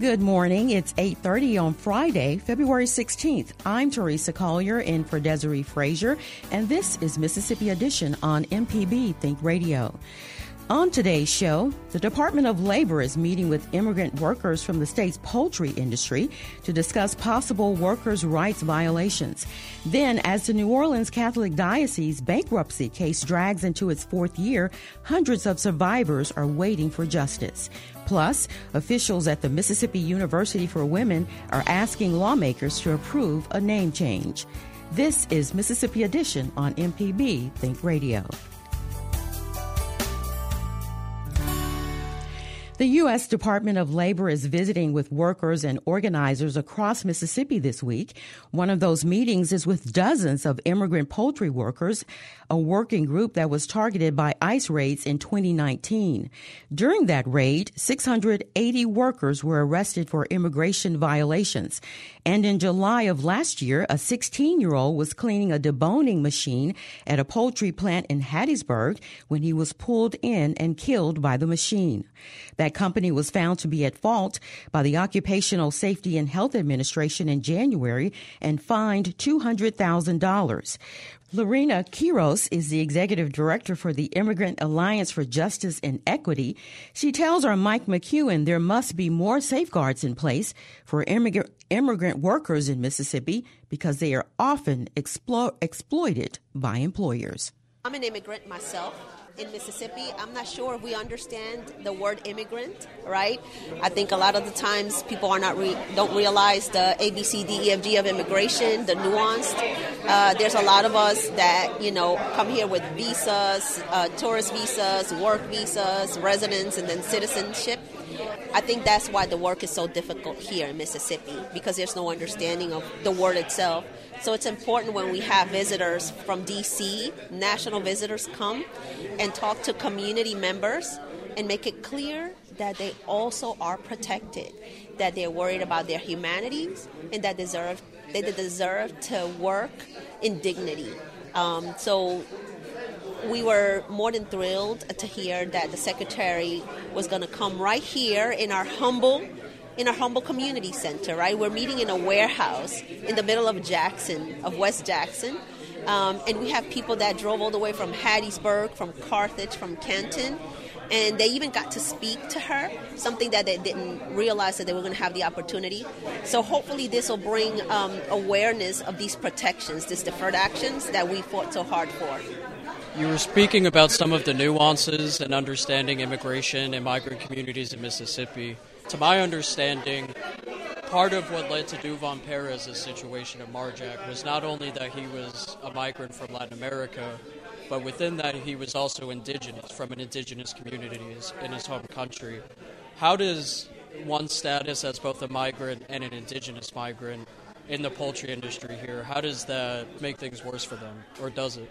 Good morning. It's 8:30 on Friday, February 16th. I'm Teresa Collier in for Desiree Frazier, and this is Mississippi Edition on MPB Think Radio. On today's show, the Department of Labor is meeting with immigrant workers from the state's poultry industry to discuss possible workers' rights violations. Then, as the New Orleans Catholic Diocese bankruptcy case drags into its fourth year, hundreds of survivors are waiting for justice. Plus, officials at the Mississippi University for Women are asking lawmakers to approve a name change. This is Mississippi Edition on MPB Think Radio. The U.S. Department of Labor is visiting with workers and organizers across Mississippi this week. One of those meetings is with dozens of immigrant poultry workers, a working group that was targeted by ICE raids in 2019. During that raid, 680 workers were arrested for immigration violations. And in July of last year, a 16 year old was cleaning a deboning machine at a poultry plant in Hattiesburg when he was pulled in and killed by the machine. That company was found to be at fault by the Occupational Safety and Health Administration in January and fined $200,000. Lorena Quiroz is the executive director for the Immigrant Alliance for Justice and Equity. She tells our Mike McEwen there must be more safeguards in place for immigrant, immigrant workers in Mississippi because they are often explo- exploited by employers. I'm an immigrant myself in Mississippi, I'm not sure if we understand the word immigrant, right? I think a lot of the times people are not re- don't realize the A B C D E F G of immigration, the nuance. Uh, there's a lot of us that you know come here with visas, uh, tourist visas, work visas, residence, and then citizenship. I think that's why the work is so difficult here in Mississippi because there's no understanding of the word itself. So it's important when we have visitors from DC, national visitors come and talk to community members and make it clear that they also are protected, that they're worried about their humanities and that deserve they deserve to work in dignity. Um, so we were more than thrilled to hear that the secretary was going to come right here in our humble in a humble community center right? We're meeting in a warehouse in the middle of jackson of west jackson. Um, and we have people that drove all the way from hattiesburg from carthage from canton. And they even got to speak to her something that they didn't realize that they were going to have the opportunity. So hopefully this will bring um, awareness of these protections these deferred actions that we fought so hard for. You were speaking about some of the nuances and understanding immigration and migrant communities in Mississippi. To my understanding, part of what led to Duvan Perez's situation at Mar-Jac was not only that he was a migrant from Latin America, but within that he was also indigenous, from an indigenous community in his home country. How does one's status as both a migrant and an indigenous migrant in the poultry industry here, how does that make things worse for them, or does it?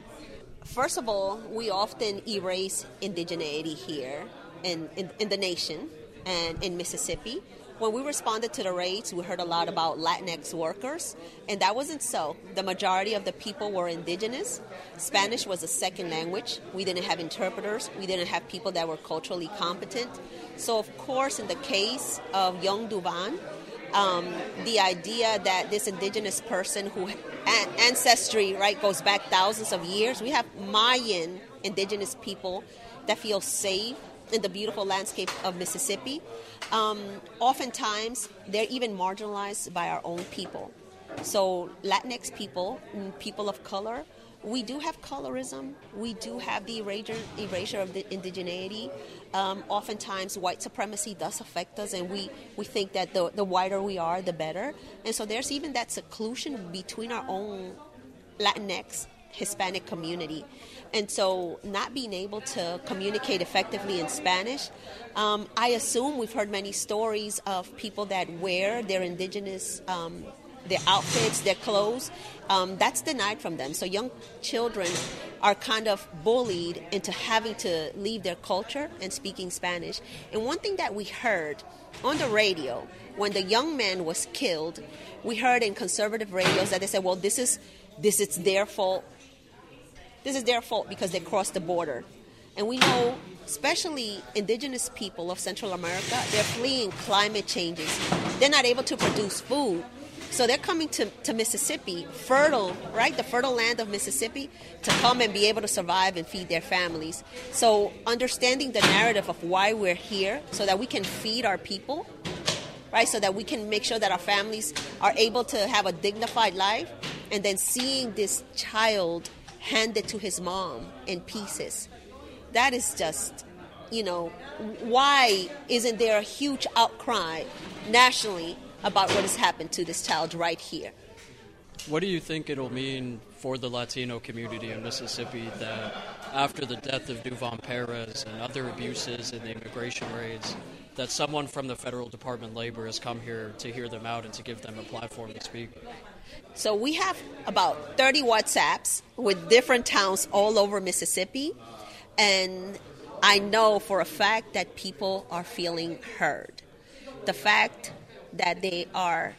First of all, we often erase indigeneity here in, in, in, the nation and in Mississippi. When we responded to the raids, we heard a lot about Latinx workers, and that wasn't so. The majority of the people were indigenous. Spanish was a second language. We didn't have interpreters. We didn't have people that were culturally competent. So, of course, in the case of young Duvan, um, the idea that this indigenous person who ancestry right goes back thousands of years. We have Mayan indigenous people that feel safe in the beautiful landscape of Mississippi. Um, oftentimes, they're even marginalized by our own people. So, Latinx people, people of color, we do have colorism. We do have the erasure, erasure of the indigeneity. Um, oftentimes, white supremacy does affect us, and we, we think that the, the whiter we are, the better. And so, there's even that seclusion between our own Latinx Hispanic community. And so, not being able to communicate effectively in Spanish, um, I assume we've heard many stories of people that wear their indigenous um, their outfits, their clothes, um, that's denied from them. So young children are kind of bullied into having to leave their culture and speaking Spanish. And one thing that we heard on the radio when the young man was killed, we heard in conservative radios that they said, "Well, this is this is their fault. This is their fault because they crossed the border." And we know, especially indigenous people of Central America, they're fleeing climate changes. They're not able to produce food so they're coming to, to Mississippi, fertile, right? The fertile land of Mississippi, to come and be able to survive and feed their families. So understanding the narrative of why we're here so that we can feed our people, right? So that we can make sure that our families are able to have a dignified life. And then seeing this child handed to his mom in pieces. That is just, you know, why isn't there a huge outcry nationally about what has happened to this child right here. What do you think it'll mean for the Latino community in Mississippi that after the death of Duvan Perez and other abuses in the immigration raids, that someone from the Federal Department of Labor has come here to hear them out and to give them a platform to speak? So we have about 30 WhatsApps with different towns all over Mississippi, and I know for a fact that people are feeling heard. The fact that they are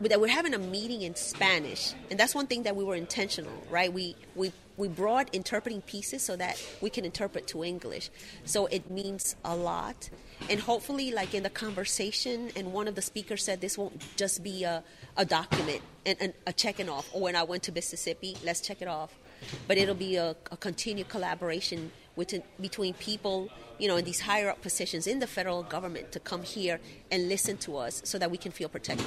that we're having a meeting in Spanish, and that's one thing that we were intentional, right? We we we brought interpreting pieces so that we can interpret to English. So it means a lot, and hopefully, like in the conversation, and one of the speakers said this won't just be a, a document and, and a checking off. Oh, when I went to Mississippi, let's check it off, but it'll be a, a continued collaboration within, between people you know, in these higher up positions in the federal government to come here and listen to us so that we can feel protected.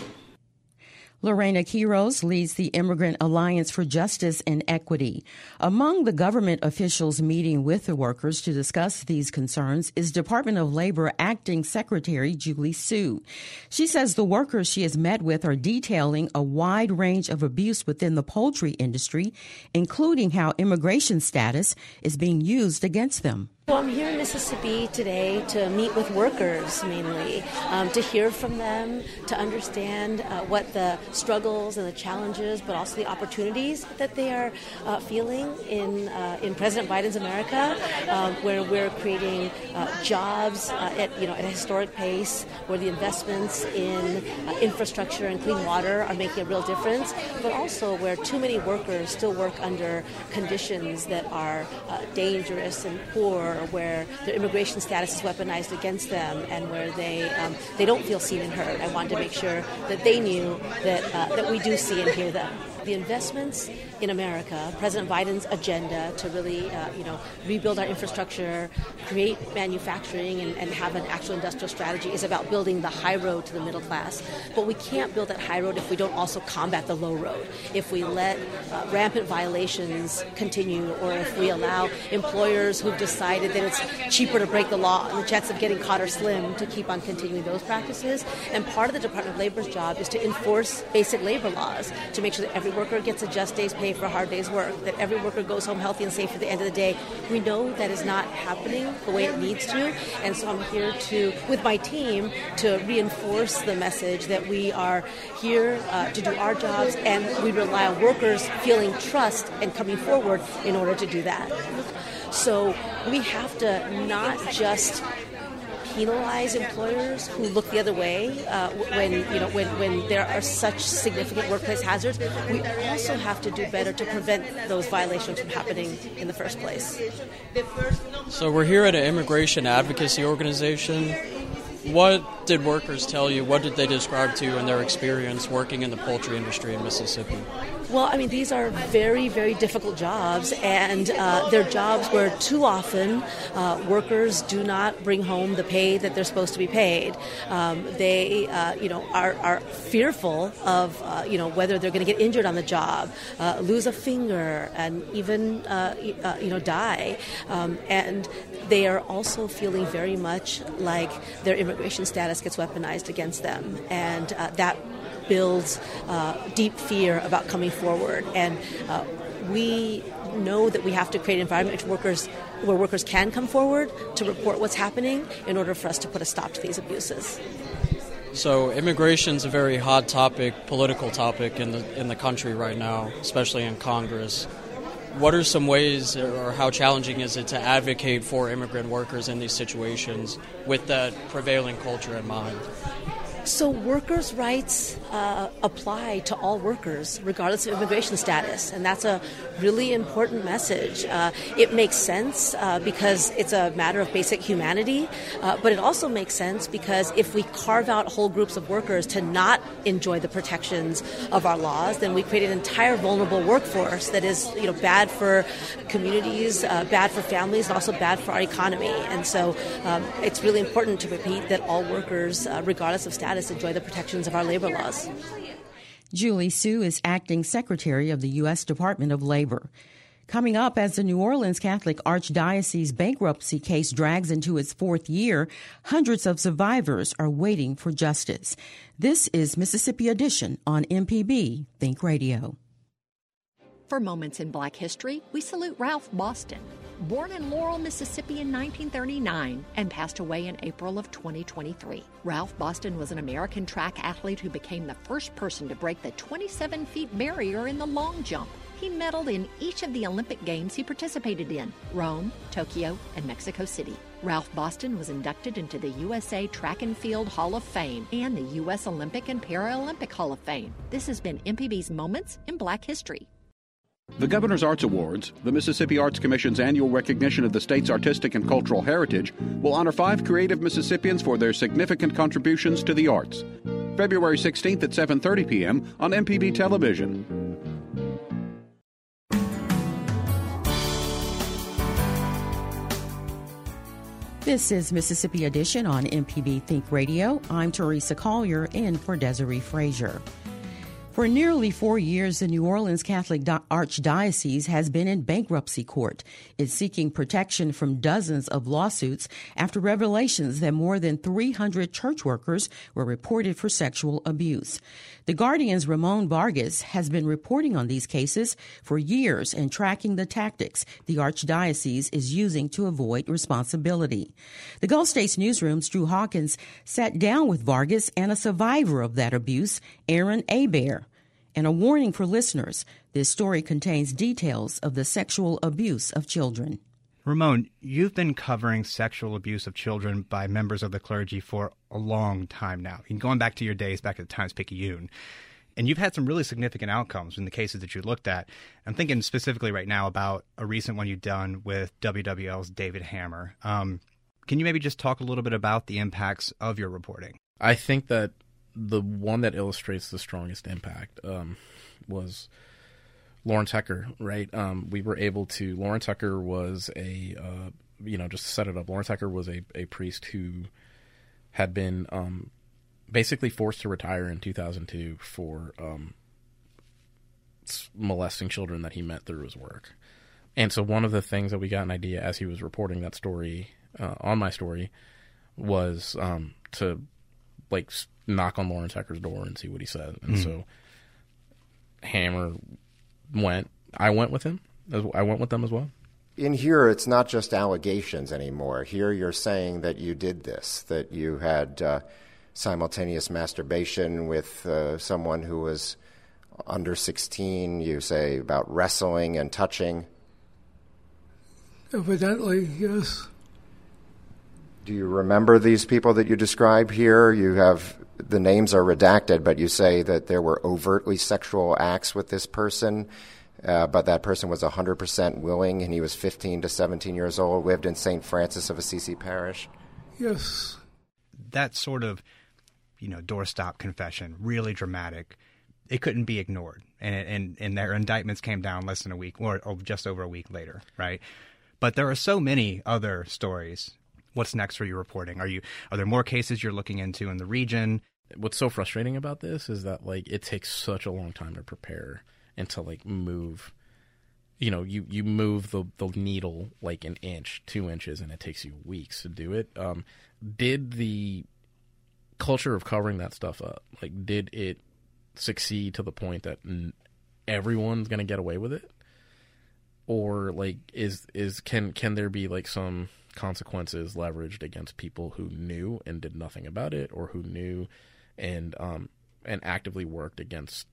Lorena Quiroz leads the Immigrant Alliance for Justice and Equity. Among the government officials meeting with the workers to discuss these concerns is Department of Labor Acting Secretary Julie Su. She says the workers she has met with are detailing a wide range of abuse within the poultry industry, including how immigration status is being used against them. Well, I'm here in Mississippi today to meet with workers mainly, um, to hear from them, to understand uh, what the struggles and the challenges, but also the opportunities that they are uh, feeling in uh, in President Biden's America, um, where we're creating uh, jobs uh, at you know at a historic pace, where the investments in uh, infrastructure and clean water are making a real difference, but also where too many workers still work under conditions that are dangerous and poor where their immigration status is weaponized against them and where they um, they don't feel seen and heard. I wanted to make sure that they knew that uh, that we do see and hear them the investments in America, President Biden's agenda to really, uh, you know, rebuild our infrastructure, create manufacturing, and, and, have an actual industrial strategy is about building the high road to the middle class. But we can't build that high road if we don't also combat the low road. If we let uh, rampant violations continue, or if we allow employers who've decided that it's cheaper to break the law and the chance of getting caught are slim to keep on continuing those practices. And part of the Department of Labor's job is to enforce basic labor laws to make sure that every every worker gets a just day's pay for a hard day's work, that every worker goes home healthy and safe at the end of the day. We know that is not happening the way it needs to, and so I'm here to, with my team, to reinforce the message that we are here uh, to do our jobs and we rely on workers feeling trust and coming forward in order to do that. So we have to not just penalize employers who look the other way uh, when you know when, when there are such significant workplace hazards. We also have to do better to prevent those violations from happening in the first place. So we're here at an immigration advocacy organization. What did workers tell you? What did they describe to you in their experience working in the poultry industry in Mississippi? Well, I mean, these are very, very difficult jobs, and uh, they're jobs where too often uh, workers do not bring home the pay that they're supposed to be paid. Um, they, uh, you know, are, are fearful of, uh, you know, whether they're going to get injured on the job, uh, lose a finger, and even, uh, you know, die. Um, and they are also feeling very much like their immigration status gets weaponized against them, and that builds uh, deep fear about coming forward. And uh, we know that we have to create an environment where workers, where workers can come forward to report what's happening in order for us to put a stop to these abuses. So immigration is a very hot topic, political topic in the in the country right now, especially in Congress. What are some ways, or how challenging is it to advocate for immigrant workers in these situations with that prevailing culture in mind? So, workers' rights uh, apply to all workers, regardless of immigration status, and that's a really important message. Uh, it makes sense uh, because it's a matter of basic humanity, uh, but it also makes sense because if we carve out whole groups of workers to not enjoy the protections of our laws, then we create an entire vulnerable workforce that is, you know, bad for communities, uh, bad for families, and also bad for our economy. And so, um, it's really important to repeat that all workers, uh, regardless of status, status enjoy the protections of our labor laws. Julie Su is acting secretary of the U.S. Department of Labor. Coming up as the New Orleans Catholic Archdiocese bankruptcy case drags into its fourth year, hundreds of survivors are waiting for justice. This is Mississippi Edition on MPB Think Radio. For Moments in Black History, we salute Ralph Boston born in Laurel, Mississippi in 1939 and passed away in April of 2023. Ralph Boston was an American track athlete who became the first person to break the 27 feet barrier in the long jump. He medaled in each of the Olympic Games he participated in Rome, Tokyo, and Mexico City. Ralph Boston was inducted into the USA Track and Field Hall of Fame and the U.S. Olympic and Paralympic Hall of Fame. This has been MPB's Moments in Black History. The Governor's Arts Awards, the Mississippi Arts Commission's annual recognition of the state's artistic and cultural heritage, will honor five creative Mississippians for their significant contributions to the arts. February 16th at 7:30 p.m. on MPB Television. This is Mississippi Edition on MPB Think Radio. I'm Teresa Collier in for Desiree Frazier. For nearly four years, the New Orleans Catholic Archdiocese has been in bankruptcy court. It's seeking protection from dozens of lawsuits after revelations that more than 300 church workers were reported for sexual abuse. The Guardian's Ramon Vargas has been reporting on these cases for years and tracking the tactics the Archdiocese is using to avoid responsibility. The Gulf States Newsroom's Drew Hawkins sat down with Vargas and a survivor of that abuse, Aaron Abear. And a warning for listeners this story contains details of the sexual abuse of children. Ramon, you've been covering sexual abuse of children by members of the clergy for a long time now, going back to your days back at the Times Picayune. And you've had some really significant outcomes in the cases that you looked at. I'm thinking specifically right now about a recent one you've done with WWL's David Hammer. Um, can you maybe just talk a little bit about the impacts of your reporting? I think that the one that illustrates the strongest impact um, was Lawrence Hecker, right? Um, we were able to. Lawrence Hecker was a, uh, you know, just to set it up. Lawrence Hecker was a, a priest who had been um, basically forced to retire in 2002 for um, molesting children that he met through his work. And so, one of the things that we got an idea as he was reporting that story uh, on my story was um, to like knock on Lawrence Hecker's door and see what he said. And mm. so Hammer went. I went with him. I went with them as well. In here, it's not just allegations anymore. Here, you're saying that you did this, that you had uh, simultaneous masturbation with uh, someone who was under 16. You say about wrestling and touching. Evidently, yes. Do you remember these people that you describe here? You have the names are redacted, but you say that there were overtly sexual acts with this person, uh, but that person was 100% willing, and he was 15 to 17 years old, lived in St. Francis of Assisi Parish. Yes. that sort of, you know, doorstop confession, really dramatic, it couldn't be ignored. And, and, and their indictments came down less than a week or, or just over a week later, right? But there are so many other stories. What's next for your reporting? Are you are there more cases you're looking into in the region? What's so frustrating about this is that like it takes such a long time to prepare and to like move you know you you move the the needle like an inch two inches and it takes you weeks to do it um did the culture of covering that stuff up like did it succeed to the point that everyone's going to get away with it or like is is can can there be like some consequences leveraged against people who knew and did nothing about it or who knew and um and actively worked against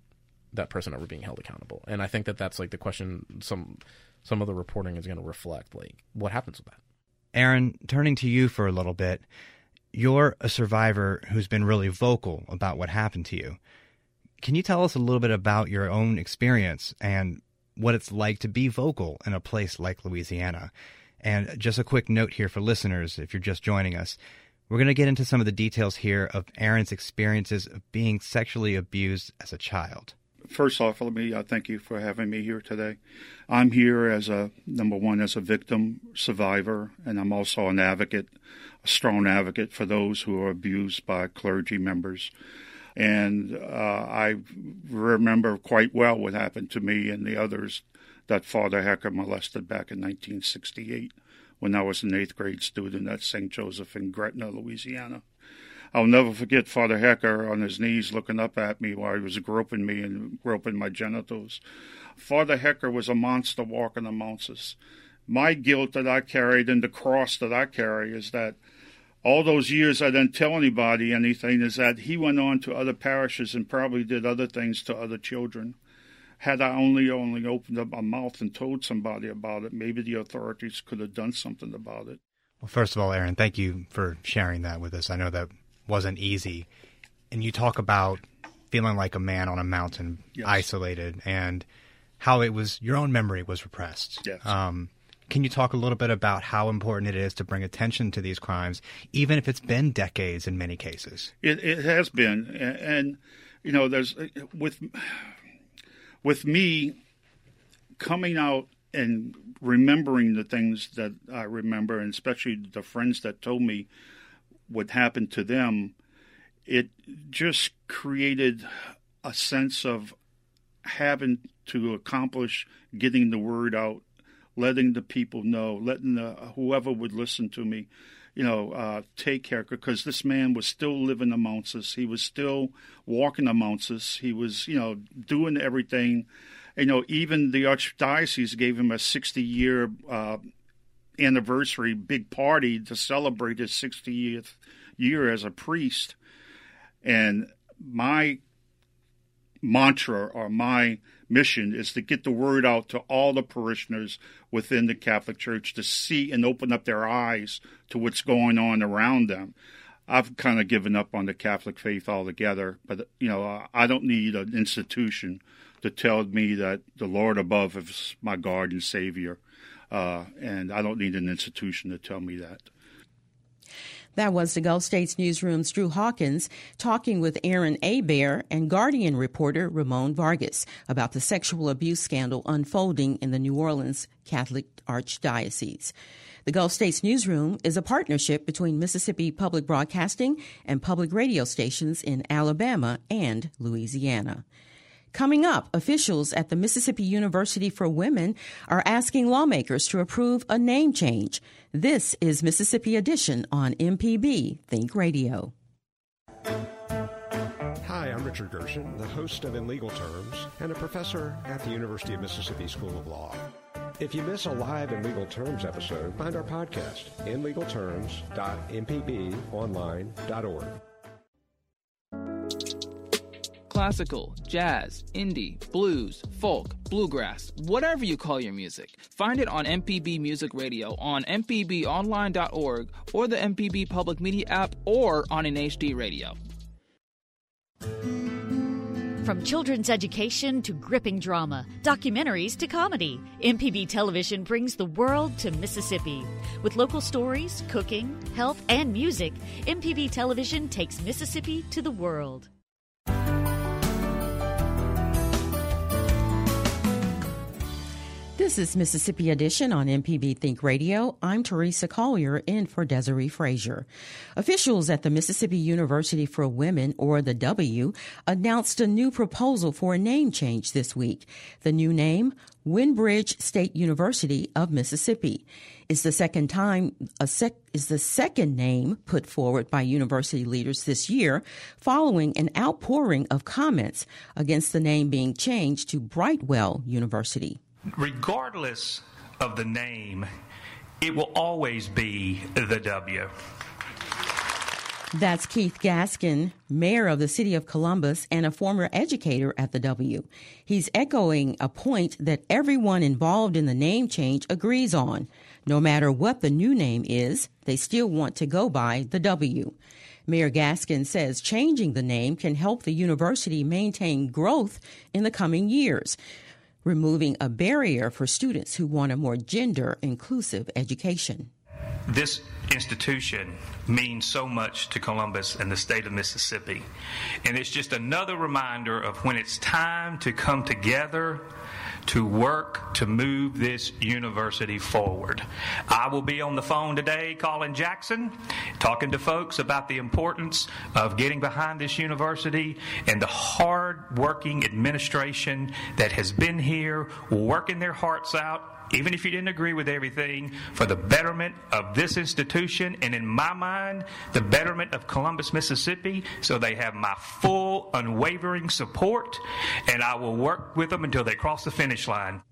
that person ever being held accountable. And i think that that's like the question some some of the reporting is going to reflect like what happens with that? Aaron turning to you for a little bit you're a survivor who's been really vocal about what happened to you. Can you tell us a little bit about your own experience and what it's like to be vocal in a place like Louisiana? And just a quick note here for listeners, if you're just joining us, we're going to get into some of the details here of Aaron's experiences of being sexually abused as a child. First off, let me uh, thank you for having me here today. I'm here as a number one as a victim survivor, and I'm also an advocate, a strong advocate for those who are abused by clergy members. And uh, I remember quite well what happened to me and the others that Father Hecker molested back in 1968 when I was an eighth grade student at St. Joseph in Gretna, Louisiana. I'll never forget Father Hecker on his knees looking up at me while he was groping me and groping my genitals. Father Hecker was a monster walking amongst us. My guilt that I carried and the cross that I carry is that all those years I didn't tell anybody anything is that he went on to other parishes and probably did other things to other children. Had I only only opened up my mouth and told somebody about it, maybe the authorities could have done something about it. Well, first of all, Aaron, thank you for sharing that with us. I know that wasn't easy. And you talk about feeling like a man on a mountain, yes. isolated, and how it was your own memory was repressed. Yes. Um, can you talk a little bit about how important it is to bring attention to these crimes, even if it's been decades in many cases? It, it has been, and, and you know, there's with with me coming out and remembering the things that I remember, and especially the friends that told me what happened to them, it just created a sense of having to accomplish getting the word out letting the people know, letting the, whoever would listen to me, you know, uh, take care because this man was still living amongst us. He was still walking amongst us. He was, you know, doing everything. You know, even the archdiocese gave him a 60 year uh, anniversary big party to celebrate his 60th year as a priest. And my mantra or my mission is to get the word out to all the parishioners within the Catholic Church to see and open up their eyes to what's going on around them. I've kind of given up on the Catholic faith altogether, but you know, I don't need an institution to tell me that the Lord above is my guard and savior, uh, and I don't need an institution to tell me that. That was the Gulf States Newsroom's Drew Hawkins talking with Aaron Abear and Guardian reporter Ramon Vargas about the sexual abuse scandal unfolding in the New Orleans Catholic Archdiocese. The Gulf States Newsroom is a partnership between Mississippi Public Broadcasting and public radio stations in Alabama and Louisiana. Coming up, officials at the Mississippi University for Women are asking lawmakers to approve a name change. This is Mississippi Edition on MPB Think Radio. Hi, I'm Richard Gershon, the host of In Legal Terms and a professor at the University of Mississippi School of Law. If you miss a live In Legal Terms episode, find our podcast, inlegalterms.mpbonline.org classical, jazz, indie, blues, folk, bluegrass, whatever you call your music. Find it on MPB Music Radio on MPBOnline.org or the MPB Public Media app or on an HD radio. From children's education to gripping drama, documentaries to comedy, MPB Television brings the world to Mississippi. With local stories, cooking, health, and music, MPB Television takes Mississippi to the world. This is Mississippi Edition on MPB Think Radio. I'm Teresa Collier in for Desiree Frazier. Officials at the Mississippi University for Women, or the W, announced a new proposal for a name change this week. The new name, Wynbridge State University of Mississippi, is the second time a sec, is the second name put forward by university leaders this year, following an outpouring of comments against the name being changed to Brightwell University regardless of the name, it will always be the W. That's Keith Gaskin, mayor of the city of Columbus and a former educator at the W. He's echoing a point that everyone involved in the name change agrees on. No matter what the new name is, they still want to go by the W. Mayor Gaskin says changing the name can help the university maintain growth in the coming years removing a barrier for students who want a more gender inclusive education. This institution means so much to Columbus and the state of Mississippi. And it's just another reminder of when it's time to come together to work to move this university forward. I will be on the phone today calling Jackson, talking to folks about the importance of getting behind this university and the hard working administration that has been here working their hearts out even if you didn't agree with everything, for the betterment of this institution and, in my mind, the betterment of Columbus, Mississippi. So they have my full, unwavering support, and I will work with them until they cross the finish line.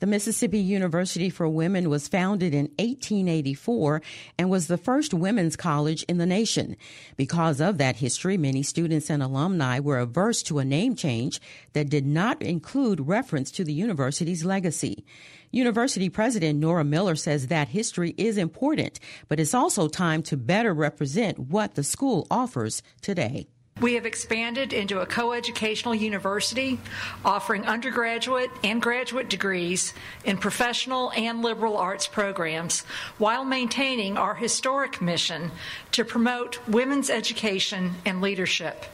The Mississippi University for Women was founded in 1884 and was the first women's college in the nation. Because of that history, many students and alumni were averse to a name change that did not include reference to the university's legacy. University President Nora Miller says that history is important, but it's also time to better represent what the school offers today. We have expanded into a coeducational university offering undergraduate and graduate degrees in professional and liberal arts programs while maintaining our historic mission to promote women's education and leadership.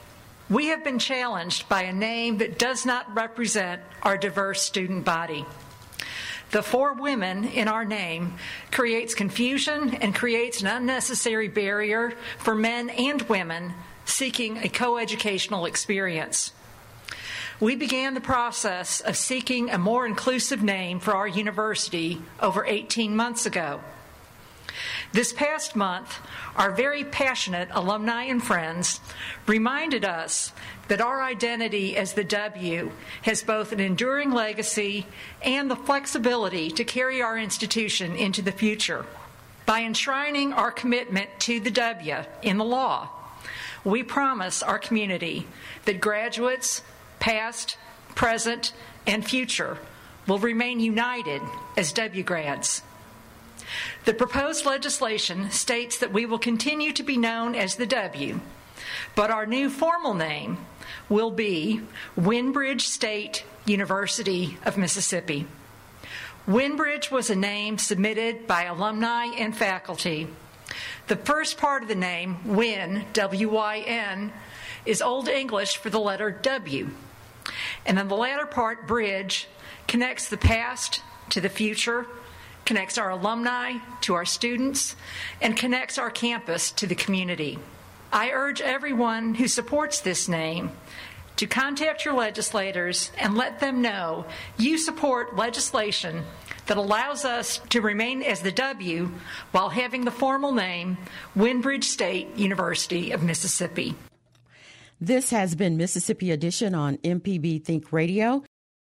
We have been challenged by a name that does not represent our diverse student body. The for women in our name creates confusion and creates an unnecessary barrier for men and women seeking a coeducational experience. We began the process of seeking a more inclusive name for our university over 18 months ago. This past month, our very passionate alumni and friends reminded us that our identity as the W has both an enduring legacy and the flexibility to carry our institution into the future. By enshrining our commitment to the W in the law, we promise our community that graduates, past, present, and future, will remain united as W grads. The proposed legislation states that we will continue to be known as the W, but our new formal name will be Wynbridge State University of Mississippi. Wynbridge was a name submitted by alumni and faculty the first part of the name, Wyn, W Y N, is Old English for the letter W. And then the latter part, Bridge, connects the past to the future, connects our alumni to our students, and connects our campus to the community. I urge everyone who supports this name to contact your legislators and let them know you support legislation that allows us to remain as the W while having the formal name Wynbridge State University of Mississippi. This has been Mississippi Edition on MPB Think Radio.